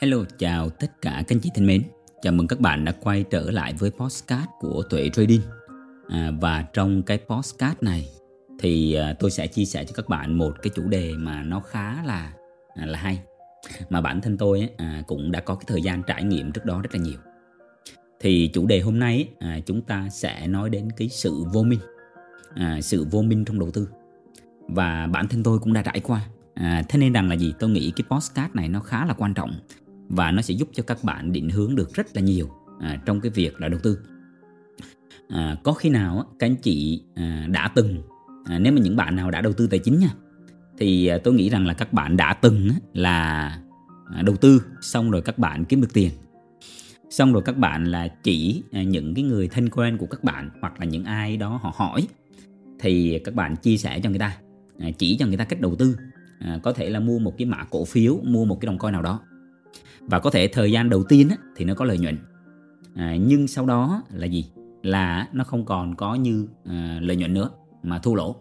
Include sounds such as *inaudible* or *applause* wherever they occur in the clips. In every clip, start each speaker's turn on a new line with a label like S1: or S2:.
S1: Hello, chào tất cả các anh chị thân mến. Chào mừng các bạn đã quay trở lại với postcard của Tuệ Trading. À, và trong cái postcard này thì à, tôi sẽ chia sẻ cho các bạn một cái chủ đề mà nó khá là à, là hay. Mà bản thân tôi ấy, à, cũng đã có cái thời gian trải nghiệm trước đó rất là nhiều. Thì chủ đề hôm nay ấy, à, chúng ta sẽ nói đến cái sự vô minh, à, sự vô minh trong đầu tư. Và bản thân tôi cũng đã trải qua. À, thế nên rằng là gì? Tôi nghĩ cái postcard này nó khá là quan trọng và nó sẽ giúp cho các bạn định hướng được rất là nhiều à, trong cái việc là đầu tư. À, có khi nào các anh chị à, đã từng à, nếu mà những bạn nào đã đầu tư tài chính nha thì à, tôi nghĩ rằng là các bạn đã từng á, là à, đầu tư xong rồi các bạn kiếm được tiền. Xong rồi các bạn là chỉ à, những cái người thân quen của các bạn hoặc là những ai đó họ hỏi thì các bạn chia sẻ cho người ta à, chỉ cho người ta cách đầu tư. À, có thể là mua một cái mã cổ phiếu mua một cái đồng coin nào đó và có thể thời gian đầu tiên á, thì nó có lợi nhuận. À, nhưng sau đó là gì? Là nó không còn có như à, lợi nhuận nữa mà thua lỗ.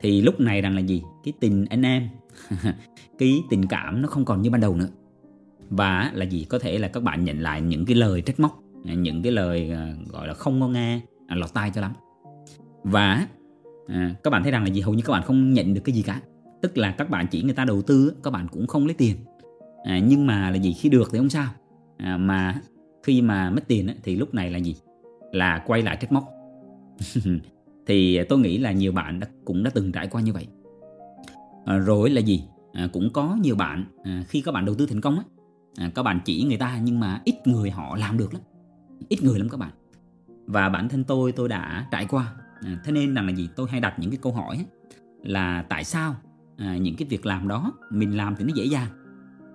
S1: Thì lúc này rằng là gì? Cái tình anh em *laughs* cái tình cảm nó không còn như ban đầu nữa. Và là gì? Có thể là các bạn nhận lại những cái lời trách móc à, những cái lời à, gọi là không có nghe à, lọt tai cho lắm. Và à, các bạn thấy rằng là gì? Hầu như các bạn không nhận được cái gì cả. Tức là các bạn chỉ người ta đầu tư các bạn cũng không lấy tiền à, nhưng mà là gì? Khi được thì không sao. À, mà khi mà mất tiền thì lúc này là gì? Là quay lại trách móc. *laughs* Thì tôi nghĩ là nhiều bạn đã, cũng đã từng trải qua như vậy. À, rồi là gì? À, cũng có nhiều bạn à, khi các bạn đầu tư thành công á à, các bạn chỉ người ta nhưng mà ít người họ làm được lắm. Ít người lắm các bạn. Và bản thân tôi tôi đã trải qua. À, thế nên rằng là gì? Tôi hay đặt những cái câu hỏi á, là tại sao à, những cái việc làm đó mình làm thì nó dễ dàng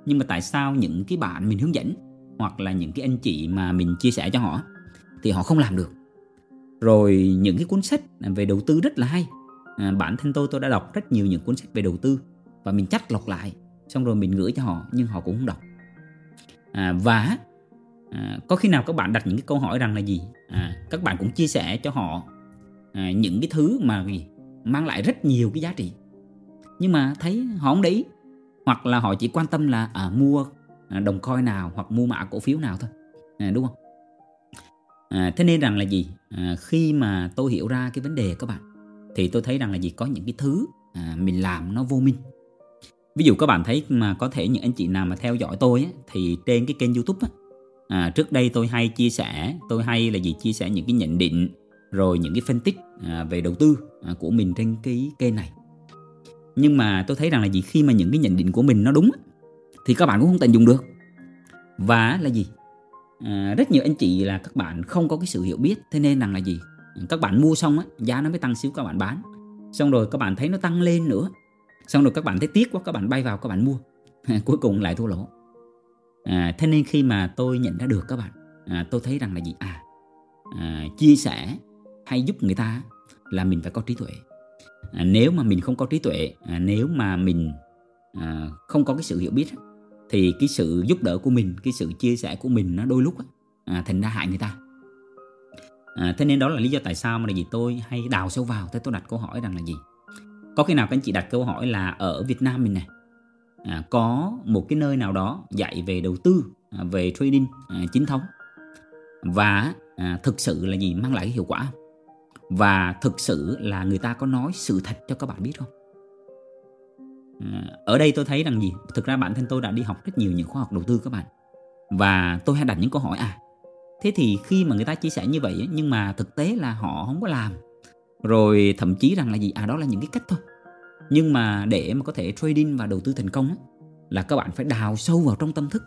S1: nhưng mà tại sao những cái bạn mình hướng dẫn hoặc là những cái anh chị mà mình chia sẻ cho họ thì họ không làm được? Rồi những cái cuốn sách về đầu tư rất là hay. À, bản thân tôi tôi đã đọc rất nhiều những cuốn sách về đầu tư và mình chắc lọc lại xong rồi mình gửi cho họ nhưng họ cũng không đọc. À, và à, có khi nào các bạn đặt những cái câu hỏi rằng là gì? À, các bạn cũng chia sẻ cho họ à, những cái thứ mà gì? Mang lại rất nhiều cái giá trị. Nhưng mà thấy họ không để ý hoặc là họ chỉ quan tâm là à, mua à, đồng coin nào hoặc mua mã cổ phiếu nào thôi. À, đúng không? À, thế nên rằng là gì? À, khi mà tôi hiểu ra cái vấn đề các bạn thì tôi thấy rằng là gì? Có những cái thứ à, mình làm nó vô minh. Ví dụ các bạn thấy mà có thể những anh chị nào mà theo dõi tôi á, thì trên cái kênh youtube á, à, trước đây tôi hay chia sẻ tôi hay là gì? Chia sẻ những cái nhận định rồi những cái phân tích à, về đầu tư à, của mình trên cái kênh này nhưng mà tôi thấy rằng là gì? Khi mà những cái nhận định của mình nó đúng thì các bạn cũng không tận dụng được. Và là gì? À, rất nhiều anh chị là các bạn không có cái sự hiểu biết thế nên rằng là gì? Các bạn mua xong á giá nó mới tăng xíu các bạn bán. Xong rồi các bạn thấy nó tăng lên nữa. Xong rồi các bạn thấy tiếc quá các bạn bay vào các bạn mua. *laughs* Cuối cùng lại thua lỗ. À, thế nên khi mà tôi nhận ra được các bạn à, tôi thấy rằng là gì? À, à chia sẻ hay giúp người ta là mình phải có trí tuệ à, nếu mà mình không có trí tuệ à, nếu mà mình à, không có cái sự hiểu biết thì cái sự giúp đỡ của mình cái sự chia sẻ của mình nó đôi lúc à, thành ra hại người ta. À, thế nên đó là lý do tại sao mà là gì tôi hay đào sâu vào thế tôi đặt câu hỏi rằng là gì? Có khi nào các anh chị đặt câu hỏi là ở Việt Nam mình này à, có một cái nơi nào đó dạy về đầu tư à, về trading à, chính thống và à, thực sự là gì mang lại cái hiệu quả không? Và thực sự là người ta có nói sự thật cho các bạn biết không? Ờ, ở đây tôi thấy rằng gì? Thực ra bản thân tôi đã đi học rất nhiều những khoa học đầu tư các bạn. Và tôi hay đặt những câu hỏi à thế thì khi mà người ta chia sẻ như vậy nhưng mà thực tế là họ không có làm. Rồi thậm chí rằng là gì? À đó là những cái cách thôi. Nhưng mà để mà có thể trading và đầu tư thành công là các bạn phải đào sâu vào trong tâm thức.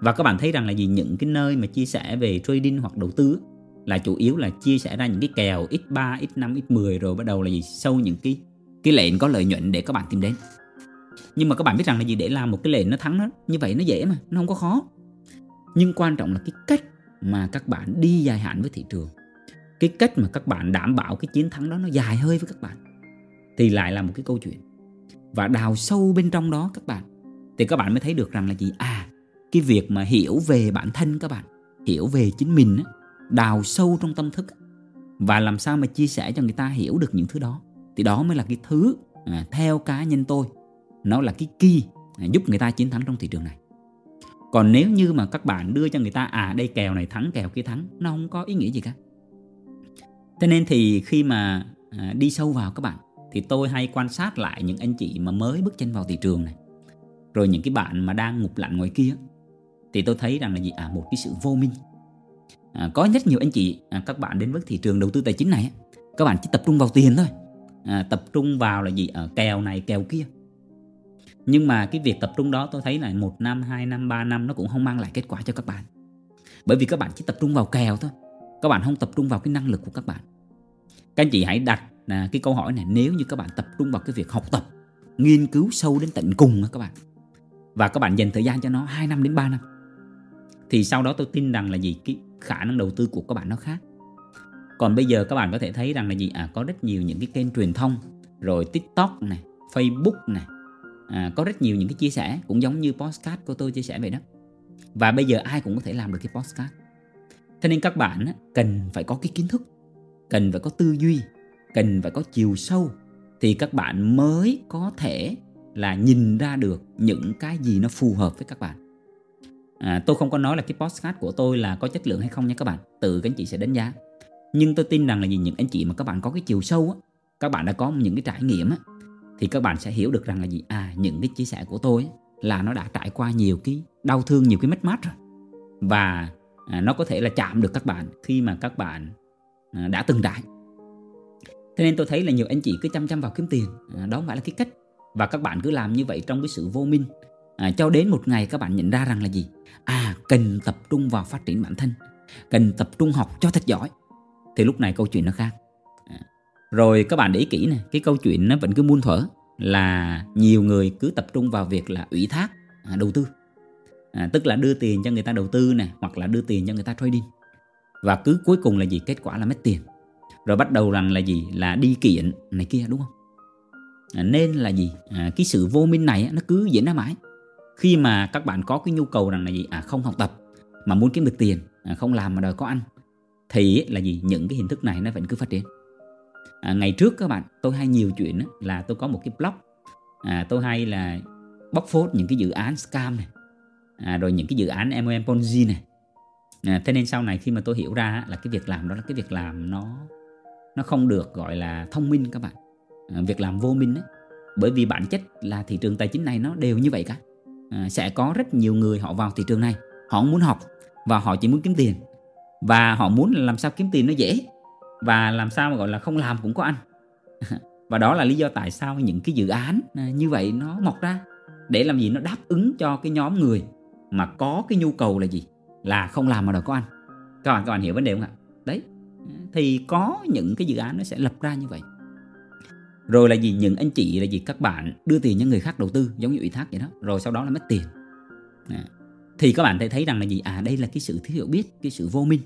S1: Và các bạn thấy rằng là gì? Những cái nơi mà chia sẻ về trading hoặc đầu tư là chủ yếu là chia sẻ ra những cái kèo x3, x5, x10 rồi bắt đầu là gì sâu những cái cái lệnh có lợi nhuận để các bạn tìm đến. Nhưng mà các bạn biết rằng là gì để làm một cái lệnh nó thắng nó như vậy nó dễ mà, nó không có khó. Nhưng quan trọng là cái cách mà các bạn đi dài hạn với thị trường. Cái cách mà các bạn đảm bảo cái chiến thắng đó nó dài hơi với các bạn. Thì lại là một cái câu chuyện. Và đào sâu bên trong đó các bạn thì các bạn mới thấy được rằng là gì à cái việc mà hiểu về bản thân các bạn hiểu về chính mình á, đào sâu trong tâm thức và làm sao mà chia sẻ cho người ta hiểu được những thứ đó. Thì đó mới là cái thứ à, theo cá nhân tôi nó là cái key à, giúp người ta chiến thắng trong thị trường này. Còn nếu như mà các bạn đưa cho người ta à đây kèo này thắng kèo kia thắng nó không có ý nghĩa gì cả. Thế nên thì khi mà à, đi sâu vào các bạn thì tôi hay quan sát lại những anh chị mà mới bước chân vào thị trường này. Rồi những cái bạn mà đang ngục lạnh ngoài kia thì tôi thấy rằng là gì? À một cái sự vô minh à, có rất nhiều anh chị à, các bạn đến với thị trường đầu tư tài chính này các bạn chỉ tập trung vào tiền thôi. À, tập trung vào là gì? Ở kèo này kèo kia. Nhưng mà cái việc tập trung đó tôi thấy là một năm hai năm ba năm nó cũng không mang lại kết quả cho các bạn. Bởi vì các bạn chỉ tập trung vào kèo thôi. Các bạn không tập trung vào cái năng lực của các bạn. Các anh chị hãy đặt là cái câu hỏi này nếu như các bạn tập trung vào cái việc học tập nghiên cứu sâu đến tận cùng các bạn và các bạn dành thời gian cho nó 2 năm đến 3 năm thì sau đó tôi tin rằng là gì? Cái khả năng đầu tư của các bạn nó khác. Còn bây giờ các bạn có thể thấy rằng là gì? À có rất nhiều những cái kênh truyền thông rồi tiktok này facebook này à, có rất nhiều những cái chia sẻ cũng giống như postcard của tôi chia sẻ vậy đó. Và bây giờ ai cũng có thể làm được cái postcard thế nên các bạn cần phải có cái kiến thức cần phải có tư duy cần phải có chiều sâu thì các bạn mới có thể là nhìn ra được những cái gì nó phù hợp với các bạn à, tôi không có nói là cái postcard của tôi là có chất lượng hay không nha các bạn. Tự các anh chị sẽ đánh giá. Nhưng tôi tin rằng là gì những anh chị mà các bạn có cái chiều sâu á các bạn đã có những cái trải nghiệm á thì các bạn sẽ hiểu được rằng là gì? À những cái chia sẻ của tôi là nó đã trải qua nhiều cái đau thương nhiều cái mất mát rồi. Và à, nó có thể là chạm được các bạn khi mà các bạn à, đã từng trải. Thế nên tôi thấy là nhiều anh chị cứ chăm chăm vào kiếm tiền. À, đó không phải là cái cách. Và các bạn cứ làm như vậy trong cái sự vô minh à, cho đến một ngày các bạn nhận ra rằng là gì? À cần tập trung vào phát triển bản thân cần tập trung học cho thật giỏi. Thì lúc này câu chuyện nó khác. À, rồi các bạn để ý kỹ này cái câu chuyện nó vẫn cứ muôn thuở là nhiều người cứ tập trung vào việc là ủy thác à, đầu tư. À, tức là đưa tiền cho người ta đầu tư này hoặc là đưa tiền cho người ta trading. Và cứ cuối cùng là gì? Kết quả là mất tiền. Rồi bắt đầu rằng là gì? Là đi kiện này kia đúng không? À, nên là gì? À, cái sự vô minh này nó cứ diễn ra mãi khi mà các bạn có cái nhu cầu rằng là gì? À không học tập mà muốn kiếm được tiền à, không làm mà đòi có ăn thì là gì? Những cái hình thức này nó vẫn cứ phát triển. À, ngày trước các bạn tôi hay nhiều chuyện là tôi có một cái blog. À, tôi hay là bóc phốt những cái dự án scam này. À, rồi những cái dự án MLM Ponzi này. À, thế nên sau này khi mà tôi hiểu ra là cái việc làm đó là cái việc làm nó nó không được gọi là thông minh các bạn. À, việc làm vô minh ấy bởi vì bản chất là thị trường tài chính này nó đều như vậy cả à, sẽ có rất nhiều người họ vào thị trường này. Họ muốn học và họ chỉ muốn kiếm tiền. Và họ muốn làm sao kiếm tiền nó dễ và làm sao mà gọi là không làm cũng có ăn. *laughs* Và đó là lý do tại sao những cái dự án à, như vậy nó mọc ra để làm gì? Nó đáp ứng cho cái nhóm người mà có cái nhu cầu là gì? Là không làm mà đòi có ăn. Các bạn các bạn hiểu vấn đề không ạ? Đấy. Thì có những cái dự án nó sẽ lập ra như vậy rồi là gì? Những anh chị là gì? Các bạn đưa tiền cho người khác đầu tư giống như ủy thác vậy đó. Rồi sau đó là mất tiền. À. thì các bạn thấy thấy rằng là gì? À đây là cái sự thiếu hiểu biết cái sự vô minh.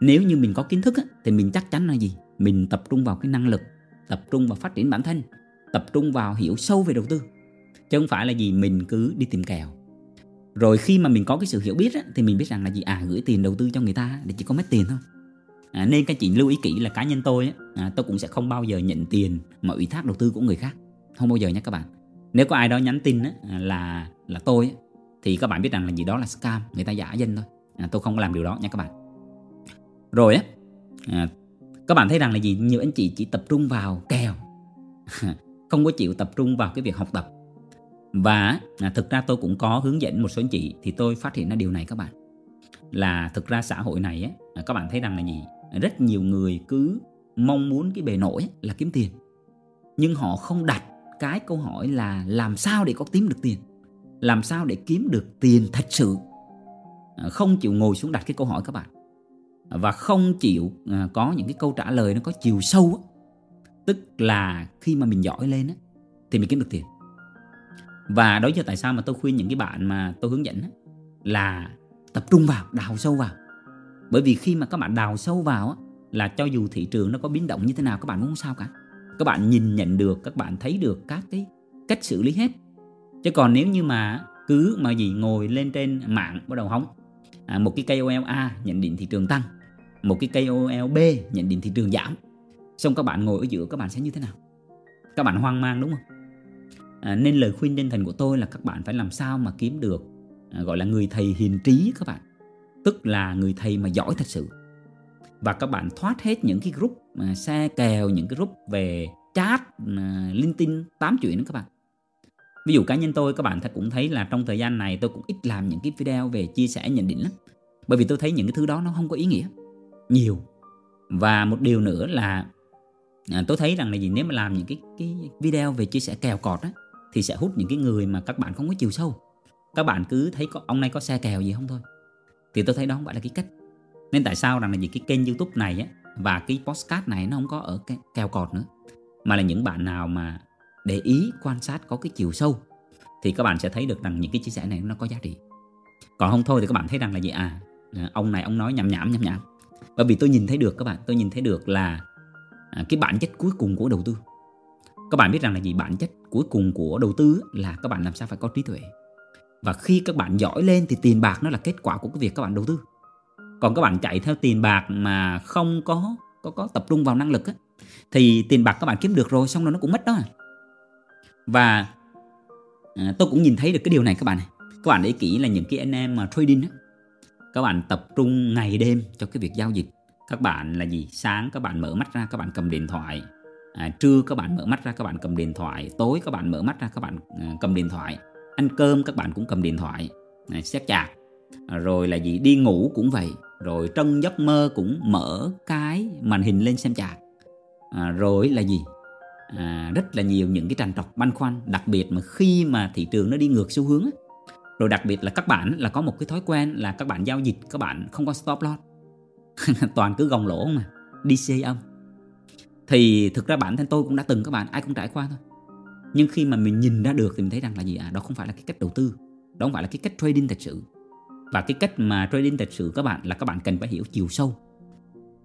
S1: Nếu như mình có kiến thức á, thì mình chắc chắn là gì? Mình tập trung vào cái năng lực tập trung vào phát triển bản thân tập trung vào hiểu sâu về đầu tư. Chứ không phải là gì? Mình cứ đi tìm kèo. Rồi khi mà mình có cái sự hiểu biết á, thì mình biết rằng là gì? À gửi tiền đầu tư cho người ta để chỉ có mất tiền thôi à, nên các chị lưu ý kỹ là cá nhân tôi á, à, tôi cũng sẽ không bao giờ nhận tiền mà ủy thác đầu tư của người khác. Không bao giờ nhé các bạn. Nếu có ai đó nhắn tin á, à, là là tôi á, thì các bạn biết rằng là gì đó là scam người ta giả danh thôi. À, tôi không có làm điều đó nha các bạn. Rồi á à, các bạn thấy rằng là gì? Nhiều anh chị chỉ tập trung vào kèo. *laughs* Không có chịu tập trung vào cái việc học tập. Và à, thực ra tôi cũng có hướng dẫn một số anh chị thì tôi phát hiện ra điều này các bạn. Là thực ra xã hội này á, à, các bạn thấy rằng là gì? Rất nhiều người cứ mong muốn cái bề nổi là kiếm tiền. Nhưng họ không đặt cái câu hỏi là làm sao để có kiếm được tiền? Làm sao để kiếm được tiền thật sự? À, không chịu ngồi xuống đặt cái câu hỏi các bạn. Và không chịu à, có những cái câu trả lời nó có chiều sâu tức là khi mà mình giỏi lên thì mình kiếm được tiền. Và đó giờ tại sao mà tôi khuyên những cái bạn mà tôi hướng dẫn là tập trung vào, đào sâu vào bởi vì khi mà các bạn đào sâu vào á, là cho dù thị trường nó có biến động như thế nào các bạn cũng không sao cả. Các bạn nhìn nhận được các bạn thấy được các cái cách xử lý hết. Chứ còn nếu như mà cứ mà gì ngồi lên trên mạng bắt đầu hóng à, một cái KOL A nhận định thị trường tăng một cái KOL B nhận định thị trường giảm xong các bạn ngồi ở giữa các bạn sẽ như thế nào? Các bạn hoang mang đúng không? À, nên lời khuyên chân thành của tôi là các bạn phải làm sao mà kiếm được à, gọi là người thầy hiền trí các bạn tức là người thầy mà giỏi thật sự. Và các bạn thoát hết những cái group mà xe kèo những cái group về chat à, linh tinh tám chuyện đó các bạn. Ví dụ cá nhân tôi các bạn cũng thấy là trong thời gian này tôi cũng ít làm những cái video về chia sẻ nhận định lắm. Bởi vì tôi thấy những cái thứ đó nó không có ý nghĩa nhiều. Và một điều nữa là à, tôi thấy rằng là gì nếu mà làm những cái cái video về chia sẻ kèo cọt á thì sẽ hút những cái người mà các bạn không có chiều sâu. Các bạn cứ thấy có, ông này có xe kèo gì không thôi thì tôi thấy đó không phải là cái cách. Nên tại sao rằng là vì cái kênh youtube này á, và cái postcard này nó không có ở cái keo cọt nữa, mà là những bạn nào mà để ý, quan sát, có cái chiều sâu, thì các bạn sẽ thấy được rằng những cái chia sẻ này nó có giá trị. Còn không thôi thì các bạn thấy rằng là gì? À, à ông này, ông nói nhảm nhảm nhảm nhảm. Bởi vì tôi nhìn thấy được các bạn, tôi nhìn thấy được là à, cái bản chất cuối cùng của đầu tư. Các bạn biết rằng là gì? Bản chất cuối cùng của đầu tư là các bạn làm sao phải có trí tuệ và khi các bạn giỏi lên thì tiền bạc nó là kết quả của cái việc các bạn đầu tư còn các bạn chạy theo tiền bạc mà không có có có tập trung vào năng lực á, thì tiền bạc các bạn kiếm được rồi xong rồi nó cũng mất đó và à, tôi cũng nhìn thấy được cái điều này các bạn này các bạn để kỹ là những cái anh em mà trading á, các bạn tập trung ngày đêm cho cái việc giao dịch các bạn là gì sáng các bạn mở mắt ra các bạn cầm điện thoại à, trưa các bạn mở mắt ra các bạn cầm điện thoại tối các bạn mở mắt ra các bạn à, cầm điện thoại ăn cơm các bạn cũng cầm điện thoại à, xét chạc. Rồi là gì? Đi ngủ cũng vậy. Rồi trong giấc mơ cũng mở cái màn hình lên xem chạc. À, rồi là gì? À, rất là nhiều những cái trằn trọc băn khoăn đặc biệt mà khi mà thị trường nó đi ngược xu hướng rồi đặc biệt là các bạn là có một cái thói quen là các bạn giao dịch các bạn không có stop loss. *laughs* Toàn cứ gồng lỗ mà đi xe âm. Thì thực ra bản thân tôi cũng đã từng các bạn ai cũng trải qua thôi nhưng khi mà mình nhìn ra được thì mình thấy rằng là gì à đó không phải là cái cách đầu tư đó không phải là cái cách trading thật sự. Và cái cách mà trading thật sự các bạn là các bạn cần phải hiểu chiều sâu.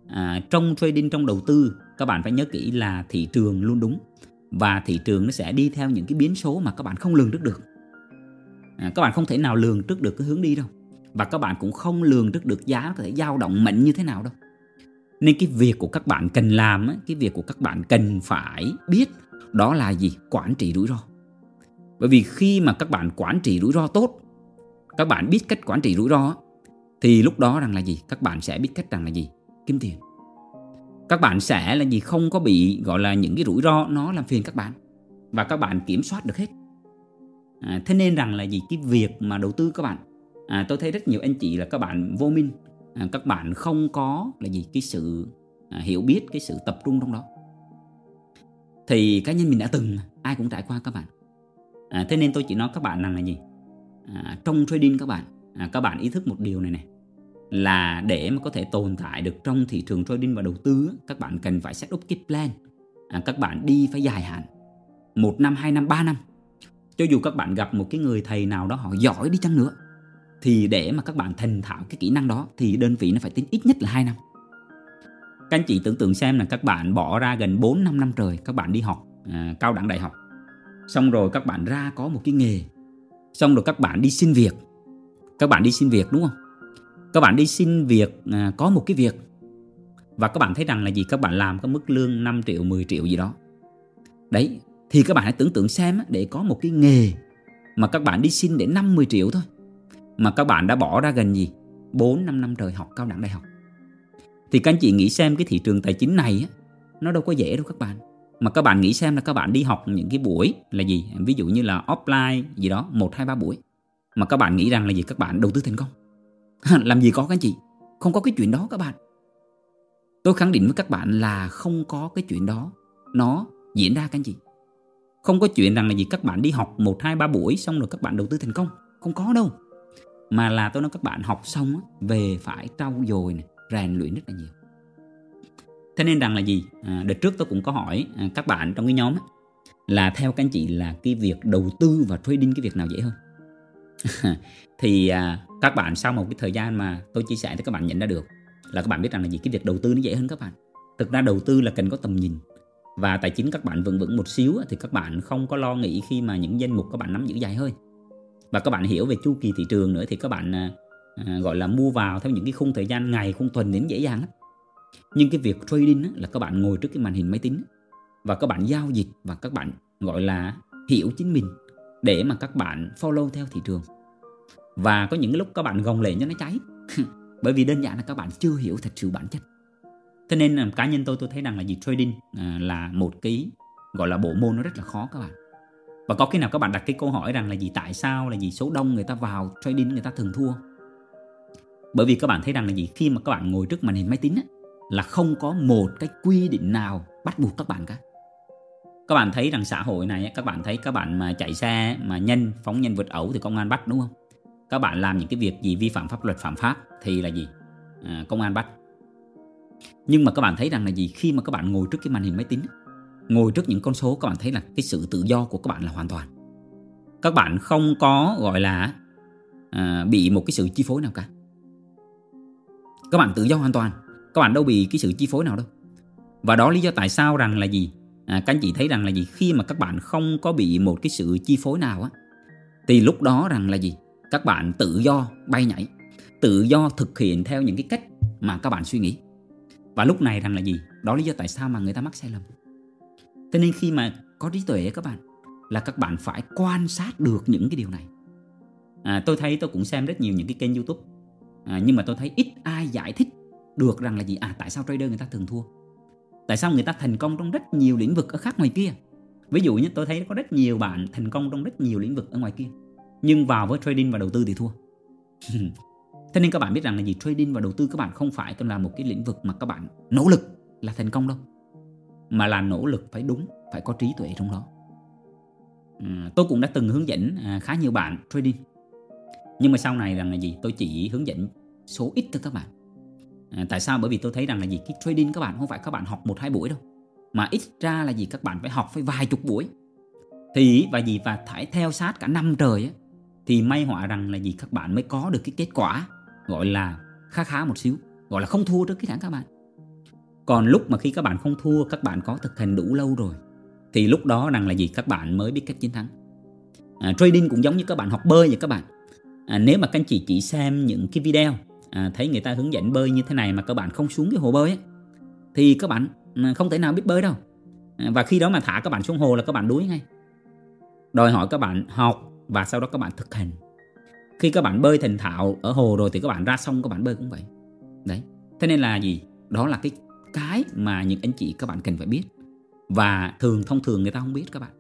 S1: À, trong trading trong đầu tư các bạn phải nhớ kỹ là thị trường luôn đúng. Và thị trường nó sẽ đi theo những cái biến số mà các bạn không lường trước được. À, các bạn không thể nào lường trước được cái hướng đi đâu. Và các bạn cũng không lường trước được giá có thể dao động mạnh như thế nào đâu. Nên cái việc của các bạn cần làm cái việc của các bạn cần phải biết đó là gì? Quản trị rủi ro. Bởi vì khi mà các bạn quản trị rủi ro tốt các bạn biết cách quản trị rủi ro thì lúc đó rằng là gì? Các bạn sẽ biết cách rằng là gì? Kiếm tiền. Các bạn sẽ là gì? Không có bị gọi là những cái rủi ro nó làm phiền các bạn. Và các bạn kiểm soát được hết. À, thế nên rằng là gì? Cái việc mà đầu tư các bạn à, tôi thấy rất nhiều anh chị là các bạn vô minh. À, các bạn không có là gì? Cái sự à, hiểu biết cái sự tập trung trong đó thì cá nhân mình đã từng ai cũng trải qua các bạn. À, thế nên tôi chỉ nói các bạn rằng là gì? À, trong trading các bạn à, các bạn ý thức một điều này này là để mà có thể tồn tại được trong thị trường trading và đầu tư các bạn cần phải set up cái plan. À, các bạn đi phải dài hạn một năm hai năm ba năm. Cho dù các bạn gặp một cái người thầy nào đó họ giỏi đi chăng nữa thì để mà các bạn thành thạo cái kỹ năng đó thì đơn vị nó phải tính ít nhất là 2 năm. Các anh chị tưởng tượng xem là các bạn bỏ ra gần 4 5 năm trời các bạn đi học à, cao đẳng đại học. Xong rồi các bạn ra có một cái nghề. Xong rồi các bạn đi xin việc. Các bạn đi xin việc đúng không? Các bạn đi xin việc à, có một cái việc và các bạn thấy rằng là gì các bạn làm có mức lương 5 triệu 10 triệu gì đó. Đấy, thì các bạn hãy tưởng tượng xem để có một cái nghề mà các bạn đi xin để 50 triệu thôi mà các bạn đã bỏ ra gần gì 4 5 năm trời học cao đẳng đại học. Thì các anh chị nghĩ xem cái thị trường tài chính này nó đâu có dễ đâu các bạn. Mà các bạn nghĩ xem là các bạn đi học những cái buổi là gì, ví dụ như là offline gì đó, 1 2 3 buổi. Mà các bạn nghĩ rằng là gì các bạn đầu tư thành công. *laughs* Làm gì có các anh chị? Không có cái chuyện đó các bạn. Tôi khẳng định với các bạn là không có cái chuyện đó nó diễn ra các anh chị. Không có chuyện rằng là gì các bạn đi học 1 2 3 buổi xong rồi các bạn đầu tư thành công. Không có đâu mà là tôi nói các bạn học xong về phải trau dồi này, rèn luyện rất là nhiều. Thế nên rằng là gì? À, đợt trước tôi cũng có hỏi à, các bạn trong cái nhóm ấy, là theo các anh chị là cái việc đầu tư và trading cái việc nào dễ hơn? *laughs* Thì à, các bạn sau một cái thời gian mà tôi chia sẻ thì các bạn nhận ra được là các bạn biết rằng là gì? Cái việc đầu tư nó dễ hơn các bạn. Thực ra đầu tư là cần có tầm nhìn và tài chính các bạn vững vững một xíu thì các bạn không có lo nghĩ khi mà những danh mục các bạn nắm giữ dài hơi. Và các bạn hiểu về chu kỳ thị trường nữa thì các bạn à, à, gọi là mua vào theo những cái khung thời gian ngày khung tuần đến dễ dàng lắm. Nhưng cái việc trading á, là các bạn ngồi trước cái màn hình máy tính và các bạn giao dịch và các bạn gọi là hiểu chính mình để mà các bạn follow theo thị trường. Và có những lúc các bạn gồng lệ cho nó cháy. *laughs* Bởi vì đơn giản là các bạn chưa hiểu thật sự bản chất. Thế nên cá nhân tôi tôi thấy rằng là gì trading à, là một cái gọi là bộ môn nó rất là khó các bạn. Và có khi nào các bạn đặt cái câu hỏi rằng là gì tại sao là gì số đông người ta vào trading người ta thường thua? Bởi vì các bạn thấy rằng là gì? Khi mà các bạn ngồi trước màn hình máy tính á, là không có một cái quy định nào bắt buộc các bạn cả. Các bạn thấy rằng xã hội này các bạn thấy các bạn mà chạy xe mà nhân phóng nhân vượt ẩu thì công an bắt đúng không? Các bạn làm những cái việc gì vi phạm pháp luật phạm pháp thì là gì? À, công an bắt. Nhưng mà các bạn thấy rằng là gì? Khi mà các bạn ngồi trước cái màn hình máy tính ngồi trước những con số các bạn thấy là cái sự tự do của các bạn là hoàn toàn. Các bạn không có gọi là à, bị một cái sự chi phối nào cả các bạn tự do hoàn toàn. Các bạn đâu bị cái sự chi phối nào đâu. Và đó lý do tại sao rằng là gì? À, các anh chị thấy rằng là gì? Khi mà các bạn không có bị một cái sự chi phối nào á thì lúc đó rằng là gì? Các bạn tự do bay nhảy tự do thực hiện theo những cái cách mà các bạn suy nghĩ. Và lúc này rằng là gì? Đó lý do tại sao mà người ta mắc sai lầm. Thế nên khi mà có trí tuệ các bạn là các bạn phải quan sát được những cái điều này. À, tôi thấy tôi cũng xem rất nhiều những cái kênh youtube à, nhưng mà tôi thấy ít ai giải thích được rằng là gì. À tại sao trader người ta thường thua? Tại sao người ta thành công trong rất nhiều lĩnh vực ở khác ngoài kia? Ví dụ như tôi thấy có rất nhiều bạn thành công trong rất nhiều lĩnh vực ở ngoài kia nhưng vào với trading và đầu tư thì thua. *laughs* Thế nên các bạn biết rằng là gì? Trading và đầu tư các bạn không phải cần là một cái lĩnh vực mà các bạn nỗ lực là thành công đâu. Mà là nỗ lực phải đúng phải có trí tuệ trong đó. À, tôi cũng đã từng hướng dẫn à, khá nhiều bạn trading nhưng mà sau này rằng là gì? Tôi chỉ hướng dẫn số ít thôi các bạn. À, tại sao? Bởi vì tôi thấy rằng là gì? Cái trading các bạn không phải các bạn học một hai buổi đâu. Mà ít ra là gì? Các bạn phải học phải vài chục buổi. Thì và gì? Và phải theo sát cả năm trời ấy, thì may họa rằng là gì? Các bạn mới có được cái kết quả gọi là khá khá một xíu. Gọi là không thua trước cái thẳng các bạn. Còn lúc mà khi các bạn không thua các bạn có thực hành đủ lâu rồi thì lúc đó rằng là gì? Các bạn mới biết cách chiến thắng. À, trading cũng giống như các bạn học bơi vậy các bạn à, nếu mà các anh chị chỉ xem những cái video à, thấy người ta hướng dẫn bơi như thế này mà các bạn không xuống cái hồ bơi ấy, thì các bạn à, không thể nào biết bơi đâu. À, và khi đó mà thả các bạn xuống hồ là các bạn đuối ngay. Đòi hỏi các bạn học và sau đó các bạn thực hành. Khi các bạn bơi thành thạo ở hồ rồi thì các bạn ra sông các bạn bơi cũng vậy. Đấy. Thế nên là gì? Đó là cái cái mà những anh chị các bạn cần phải biết. Và thường thông thường người ta không biết các bạn.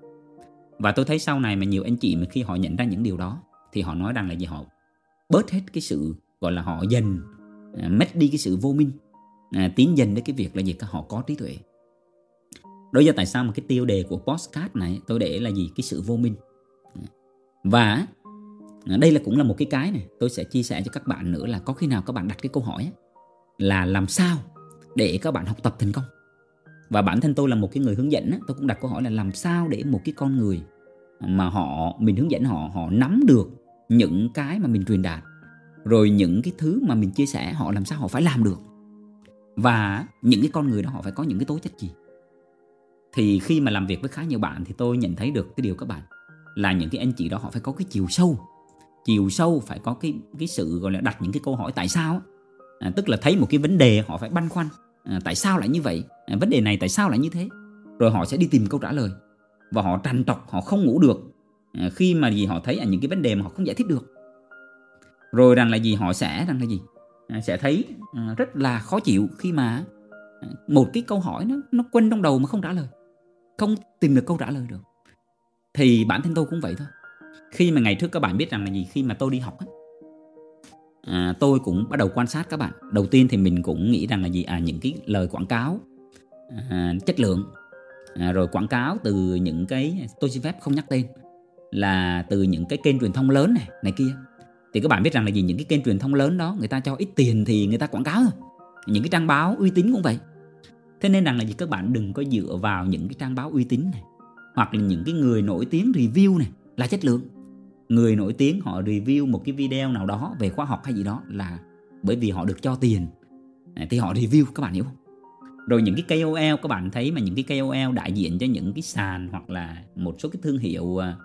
S1: Và tôi thấy sau này mà nhiều anh chị mà khi họ nhận ra những điều đó thì họ nói rằng là gì? Họ bớt hết cái sự gọi là họ dần à, mất đi cái sự vô minh à, tiến dần đến cái việc là gì? Các họ có trí tuệ. Đó do tại sao mà cái tiêu đề của postcard này tôi để là gì? Cái sự vô minh. Và à, đây là cũng là một cái cái này tôi sẽ chia sẻ cho các bạn nữa là có khi nào các bạn đặt cái câu hỏi là làm sao để các bạn học tập thành công? Và bản thân tôi là một cái người hướng dẫn tôi cũng đặt câu hỏi là làm sao để một cái con người mà họ mình hướng dẫn họ họ nắm được những cái mà mình truyền đạt rồi những cái thứ mà mình chia sẻ họ làm sao họ phải làm được? Và những cái con người đó họ phải có những cái tố chất gì? Thì khi mà làm việc với khá nhiều bạn thì tôi nhận thấy được cái điều các bạn là những cái anh chị đó họ phải có cái chiều sâu. Chiều sâu phải có cái cái sự gọi là đặt những cái câu hỏi tại sao à, tức là thấy một cái vấn đề họ phải băn khoăn à, tại sao lại như vậy? À, vấn đề này tại sao lại như thế? Rồi họ sẽ đi tìm câu trả lời. Và họ trằn trọc họ không ngủ được. Ờ, khi mà gì họ thấy à, những cái vấn đề mà họ không giải thích được. Rồi rằng là gì họ sẽ rằng là gì? À, sẽ thấy à, rất là khó chịu khi mà ờ, một cái câu hỏi nó nó quên trong đầu mà không trả lời. Không tìm được câu trả lời được. Thì bản thân tôi cũng vậy thôi. Khi mà ngày trước các bạn biết rằng là gì khi mà tôi đi học á à, tôi cũng bắt đầu quan sát các bạn. Đầu tiên thì mình cũng nghĩ rằng là gì? À những cái lời quảng cáo à, chất lượng. À, rồi quảng cáo từ những cái tôi xin phép không nhắc tên là từ những cái kênh truyền thông lớn này này kia. Thì các bạn biết rằng là gì? Những cái kênh truyền thông lớn đó, người ta cho ít tiền thì người ta quảng cáo thôi. Những cái trang báo uy tín cũng vậy. Thế nên rằng là gì? Các bạn đừng có dựa vào những cái trang báo uy tín này, hoặc là những cái người nổi tiếng review này là chất lượng. Người nổi tiếng họ review một cái video nào đó về khoa học hay gì đó là bởi vì họ được cho tiền. À, thì họ review, các bạn hiểu không? Rồi những cái KOL, các bạn thấy mà những cái KOL đại diện cho những cái sàn hoặc là một số cái thương hiệu à,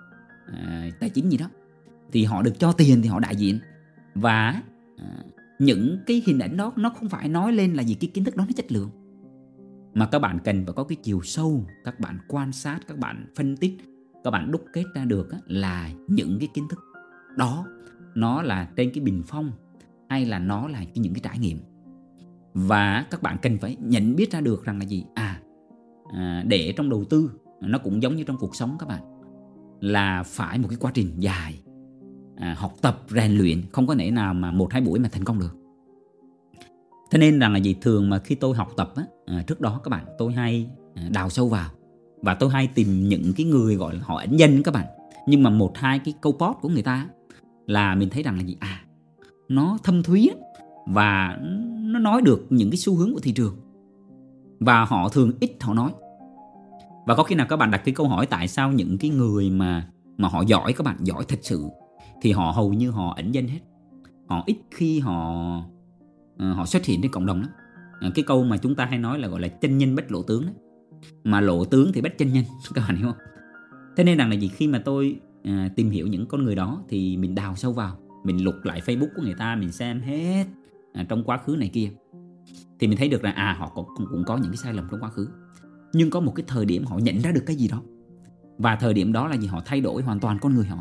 S1: à, tài chính gì đó thì họ được cho tiền thì họ đại diện. Và à, những cái hình ảnh đó nó không phải nói lên là gì cái kiến thức đó nó chất lượng. Mà các bạn cần phải có cái chiều sâu các bạn quan sát các bạn phân tích các bạn đúc kết ra được là những cái kiến thức đó. Nó là trên cái bình phong hay là nó là những cái trải nghiệm. Và các bạn cần phải nhận biết ra được rằng là gì? À, à để trong đầu tư nó cũng giống như trong cuộc sống các bạn là phải một cái quá trình dài à, học tập rèn luyện không có thể nào mà một hai buổi mà thành công được. Thế nên rằng là gì thường mà khi tôi học tập á, à, trước đó các bạn tôi hay à, đào sâu vào và tôi hay tìm những cái người gọi là họ ẩn danh các bạn. Nhưng mà một hai cái câu post của người ta là mình thấy rằng là gì? À nó thâm thúy và nó nói được những cái xu hướng của thị trường. Và họ thường ít họ nói và có khi nào các bạn đặt cái câu hỏi tại sao những cái người mà mà họ giỏi các bạn giỏi thật sự thì họ hầu như họ ẩn danh hết. Họ ít khi họ uh, họ xuất hiện trên cộng đồng lắm. Uh, cái câu mà chúng ta hay nói là gọi là chân nhân bất lộ tướng đó. mà lộ tướng thì bất chân nhân *laughs* các bạn hiểu không? Thế nên rằng là gì? Khi mà tôi uh, tìm hiểu những con người đó thì mình đào sâu vào mình lục lại facebook của người ta mình xem hết uh, trong quá khứ này kia. Thì mình thấy được là à họ cũng, cũng có những cái sai lầm trong quá khứ nhưng có một cái thời điểm họ nhận ra được cái gì đó. Và thời điểm đó là gì? Họ thay đổi hoàn toàn con người họ.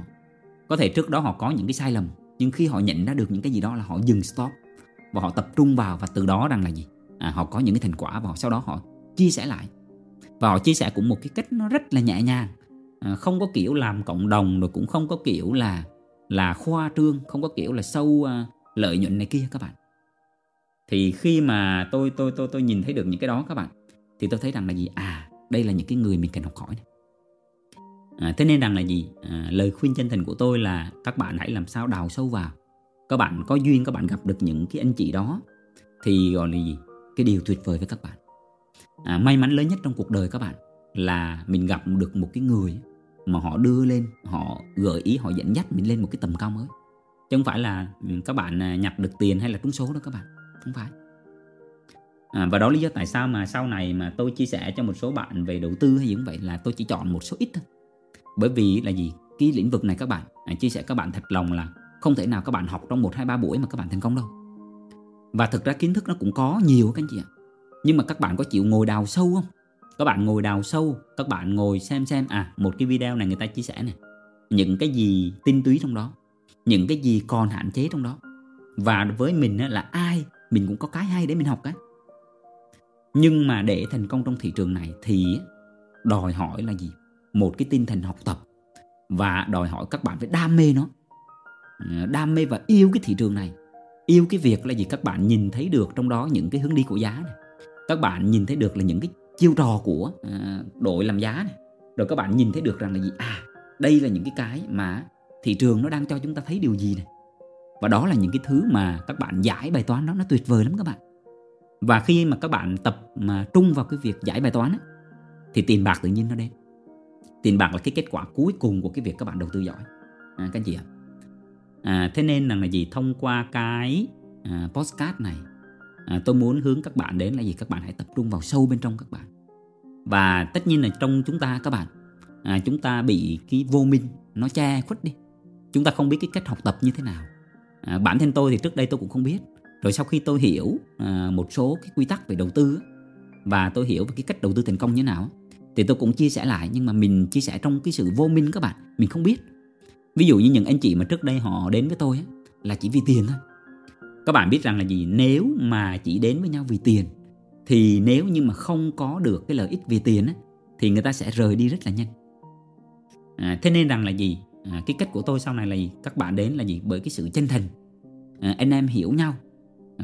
S1: Có thể trước đó họ có những cái sai lầm nhưng khi họ nhận ra được những cái gì đó là họ dừng stop và họ tập trung vào và từ đó rằng là gì? À, họ có những cái thành quả và sau đó họ chia sẻ lại. Và họ chia sẻ cũng một cái cách nó rất là nhẹ nhàng. À, không có kiểu làm cộng đồng rồi cũng không có kiểu là là khoa trương không có kiểu là sâu uh, lợi nhuận này kia các bạn. Thì khi mà tôi tôi tôi tôi nhìn thấy được những cái đó các bạn thì tôi thấy rằng là gì? À đây là những cái người mình cần học hỏi. Này. À, thế nên rằng là gì? À, lời khuyên chân thành của tôi là các bạn hãy làm sao đào sâu vào. Các bạn có duyên các bạn gặp được những cái anh chị đó thì gọi là gì? Cái điều tuyệt vời với các bạn. À, may mắn lớn nhất trong cuộc đời các bạn là mình gặp được một cái người mà họ đưa lên họ gợi ý họ dẫn dắt mình lên một cái tầm cao mới. Chứ không phải là các bạn à, nhặt được tiền hay là trúng số đó các bạn. Không phải à, và đó lý do tại sao mà sau này mà tôi chia sẻ cho một số bạn về đầu tư hay gì cũng vậy là tôi chỉ chọn một số ít thôi. Bởi vì là gì? Cái lĩnh vực này các bạn à, chia sẻ các bạn thật lòng là không thể nào các bạn học trong một hai ba buổi mà các bạn thành công đâu. Và thực ra kiến thức nó cũng có nhiều các anh chị ạ. Nhưng mà các bạn có chịu ngồi đào sâu không? Các bạn ngồi đào sâu các bạn ngồi xem xem à một cái video này người ta chia sẻ này những cái gì tinh túy trong đó những cái gì còn hạn chế trong đó. Và với mình là ai mình cũng có cái hay để mình học cái nhưng mà để thành công trong thị trường này thì đòi hỏi là gì? Một cái tinh thần học tập và đòi hỏi các bạn phải đam mê nó. À, đam mê và yêu cái thị trường này. Yêu cái việc là gì? Các bạn nhìn thấy được trong đó những cái hướng đi của giá này. Các bạn nhìn thấy được là những cái chiêu trò của à, đội làm giá này. Rồi các bạn nhìn thấy được rằng là gì? À đây là những cái cái mà thị trường nó đang cho chúng ta thấy điều gì này. Và đó là những cái thứ mà các bạn giải bài toán đó, nó tuyệt vời lắm các bạn và khi mà các bạn tập mà trung vào cái việc giải bài toán ấy, thì tiền bạc tự nhiên nó đến. Tiền bạc là cái kết quả cuối cùng của cái việc các bạn đầu tư giỏi. À, các anh chị ạ. À, thế nên là gì? Thông qua cái à, postcard này à, tôi muốn hướng các bạn đến là gì? Các bạn hãy tập trung vào sâu bên trong các bạn. Và tất nhiên là trong chúng ta các bạn à, chúng ta bị cái vô minh nó che khuất đi. Chúng ta không biết cái cách học tập như thế nào. À, bản thân tôi thì trước đây tôi cũng không biết rồi sau khi tôi hiểu à, một số cái quy tắc về đầu tư và tôi hiểu về cái cách đầu tư thành công như thế nào thì tôi cũng chia sẻ lại nhưng mà mình chia sẻ trong cái sự vô minh các bạn mình không biết. Ví dụ như những anh chị mà trước đây họ đến với tôi là chỉ vì tiền thôi. Các bạn biết rằng là gì? Nếu mà chỉ đến với nhau vì tiền thì nếu như mà không có được cái lợi ích vì tiền á, thì người ta sẽ rời đi rất là nhanh. À, thế nên rằng là gì? À, cái cách của tôi sau này là gì? Các bạn đến là gì? Bởi cái sự chân thành. À, anh em hiểu nhau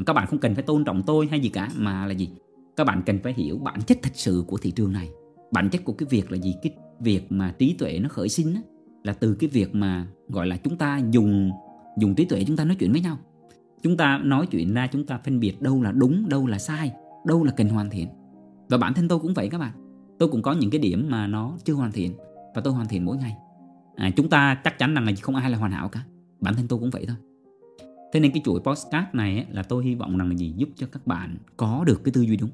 S1: các bạn không cần phải tôn trọng tôi hay gì cả mà là gì? Các bạn cần phải hiểu bản chất thật sự của thị trường này. Bản chất của cái việc là gì? Cái việc mà trí tuệ nó khởi sinh á, là từ cái việc mà gọi là chúng ta dùng dùng trí tuệ chúng ta nói chuyện với nhau. Chúng ta nói chuyện ra chúng ta phân biệt đâu là đúng đâu là sai đâu là cần hoàn thiện. Và bản thân tôi cũng vậy các bạn. Tôi cũng có những cái điểm mà nó chưa hoàn thiện và tôi hoàn thiện mỗi ngày. À, chúng ta chắc chắn rằng là không ai là hoàn hảo cả. Bản thân tôi cũng vậy thôi thế nên cái chuỗi postcard này ấy, là tôi hy vọng rằng là gì? Giúp cho các bạn có được cái tư duy đúng.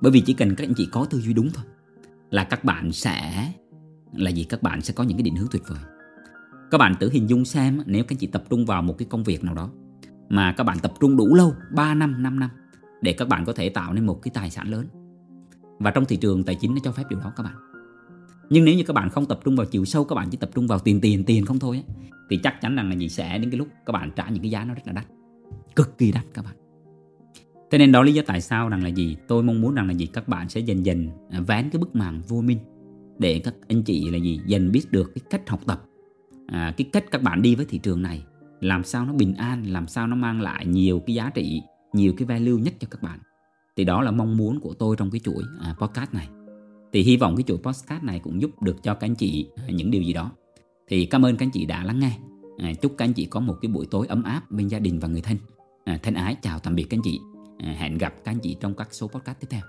S1: Bởi vì chỉ cần các anh chị có tư duy đúng thôi là các bạn sẽ là gì? Các bạn sẽ có những cái định hướng tuyệt vời. Các bạn tự hình dung xem nếu các anh chị tập trung vào một cái công việc nào đó mà các bạn tập trung đủ lâu 3 năm 5 năm để các bạn có thể tạo nên một cái tài sản lớn. Và trong thị trường tài chính nó cho phép điều đó các bạn nhưng nếu như các bạn không tập trung vào chiều sâu các bạn chỉ tập trung vào tiền tiền tiền không thôi ấy, thì chắc chắn rằng là gì sẽ đến cái lúc các bạn trả những cái giá nó rất là đắt. Cực kỳ đắt các bạn. Thế nên đó lý do tại sao rằng là gì? Tôi mong muốn rằng là gì? Các bạn sẽ dần dần à, vén cái bức màn vô minh để các anh chị là gì? Dần biết được cái cách học tập. À, cái cách các bạn đi với thị trường này làm sao nó bình an làm sao nó mang lại nhiều cái giá trị nhiều cái value nhất cho các bạn. Thì đó là mong muốn của tôi trong cái chuỗi à, podcast này thì hy vọng cái chuỗi podcast này cũng giúp được cho các anh chị à, những điều gì đó. Thì cảm ơn các anh chị đã lắng nghe. À, chúc các anh chị có một cái buổi tối ấm áp bên gia đình và người thân. À, thân ái chào tạm biệt các anh chị. À, hẹn gặp các anh chị trong các số podcast tiếp theo.